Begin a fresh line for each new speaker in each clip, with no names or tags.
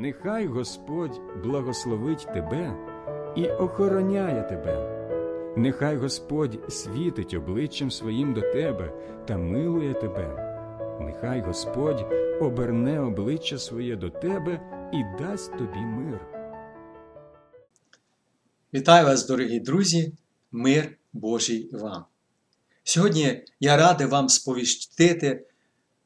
Нехай Господь благословить тебе і охороняє тебе. Нехай Господь світить обличчям своїм до тебе та милує тебе. Нехай Господь оберне обличчя своє до тебе і дасть тобі мир.
Вітаю вас, дорогі друзі, мир Божий вам. Сьогодні я радий вам сповістити,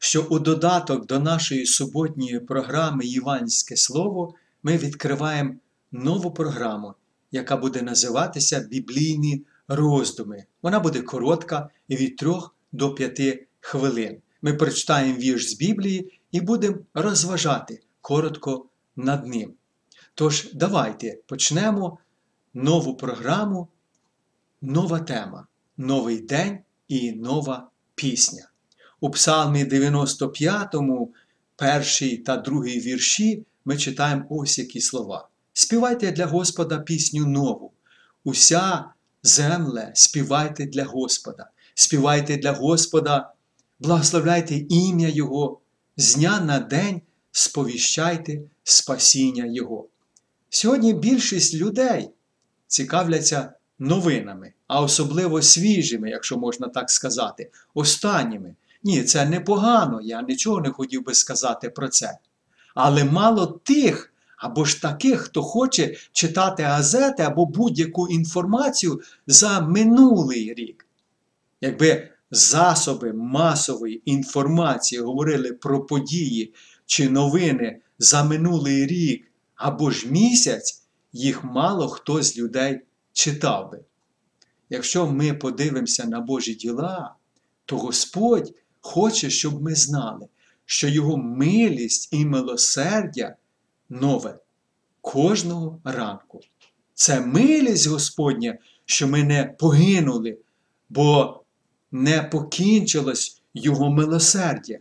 що у додаток до нашої суботньої програми Іванське Слово ми відкриваємо нову програму, яка буде називатися Біблійні роздуми. Вона буде коротка і від 3 до 5 хвилин. Ми прочитаємо вірш з Біблії і будемо розважати коротко над ним. Тож, давайте почнемо нову програму, нова тема, новий день і нова пісня. У Псалмі 95, перший та другий вірші ми читаємо ось які слова. Співайте для Господа пісню нову. Уся земле, співайте для Господа, співайте для Господа, благословляйте ім'я Його, з дня на день сповіщайте спасіння Його. Сьогодні більшість людей цікавляться новинами, а особливо свіжими, якщо можна так сказати, останніми. Ні, це непогано, я нічого не хотів би сказати про це. Але мало тих або ж таких, хто хоче читати газети або будь-яку інформацію за минулий рік. Якби засоби масової інформації говорили про події чи новини за минулий рік або ж місяць, їх мало хто з людей читав би. Якщо ми подивимося на Божі діла, то Господь хоче, щоб ми знали, що Його милість і милосердя нове кожного ранку. Це милість Господня, що ми не погинули, бо не покінчилось Його милосердя.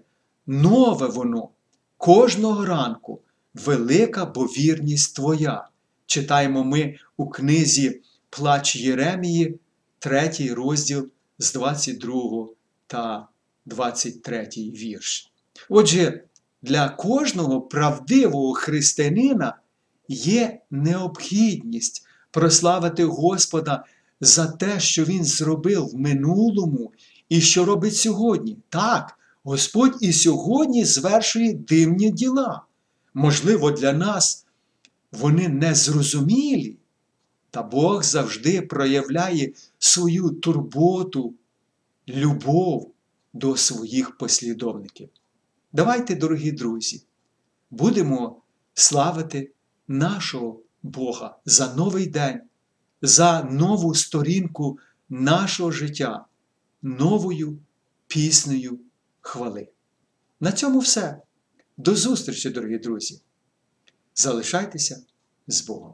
Нове воно кожного ранку, велика бо вірність Твоя. Читаємо ми у книзі Плач Єремії, 3 розділ з 22 та 23 вірш. Отже, для кожного правдивого християнина є необхідність прославити Господа за те, що Він зробив в минулому і що робить сьогодні. Так, Господь і сьогодні звершує дивні діла. Можливо, для нас вони незрозумілі, та Бог завжди проявляє свою турботу, любов до своїх послідовників. Давайте, дорогі друзі, будемо славити нашого Бога за новий день, за нову сторінку нашого життя, новою піснею хвали. На цьому все. До зустрічі, дорогі друзі! Залишайтеся з Богом.